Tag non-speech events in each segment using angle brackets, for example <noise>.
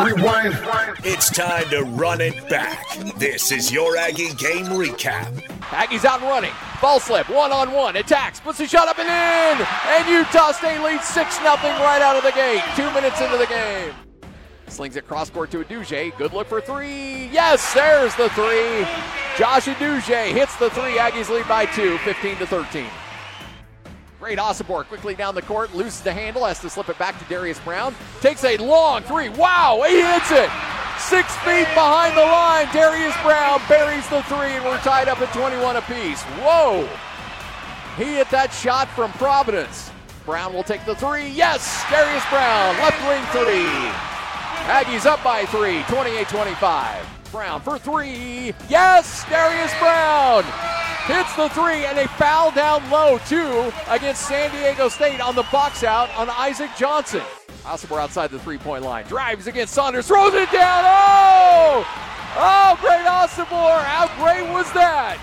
Rewind. It's time to run it back. This is your Aggie game recap. Aggies out running. Ball slip, one on one, attacks, puts a shot up and in! And Utah State leads 6 0 right out of the gate. Two minutes into the game. Slings it cross court to Uduje. Good look for three. Yes, there's the three. Josh Uduje hits the three. Aggies lead by two, 15 to 13. Great Osobor quickly down the court, loses the handle, has to slip it back to Darius Brown. Takes a long three. Wow, he hits it. Six feet behind the line. Darius Brown buries the three, and we're tied up at 21 apiece. Whoa! He hit that shot from Providence. Brown will take the three. Yes! Darius Brown, left wing three. Aggies up by three, 28 25. Brown for three. Yes! Darius Brown hits the three, and a foul down low, too, against San Diego State on the box out on Isaac Johnson. Osobor outside the three point line. Drives against Saunders, throws it down. Oh! Oh, great Osobor. How great was that?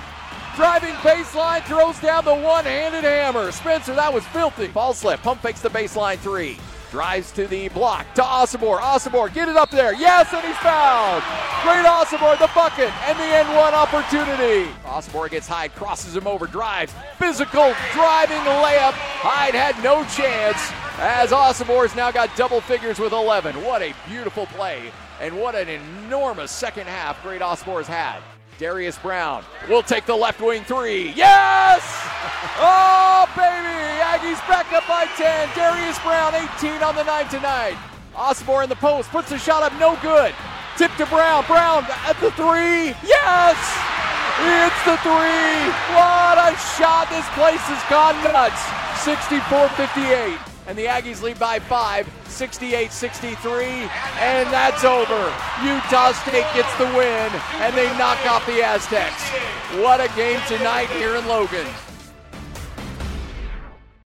Driving baseline, throws down the one handed hammer. Spencer, that was filthy. Ball slip, pump fakes the baseline three. Drives to the block to Osobor. Osobor, get it up there. Yes, and he's fouled. Great Osobor, the bucket, and the end one opportunity. Osobor gets Hyde, crosses him over, drives. Physical driving layup. Hyde had no chance as Osobor's now got double figures with 11. What a beautiful play, and what an enormous second half Great Osobor's had. Darius Brown will take the left wing three. Yes! <laughs> Oh, baby! Aggies back up by 10. Darius Brown, 18 on the night tonight. Osobor in the post, puts the shot up, no good. Tip to Brown. Brown at the three. Yes! It's the three. What a shot. This place has gone nuts. 64 58 and the Aggies lead by five, 68 63, and that's over. Utah State gets the win, and they knock off the Aztecs. What a game tonight here in Logan.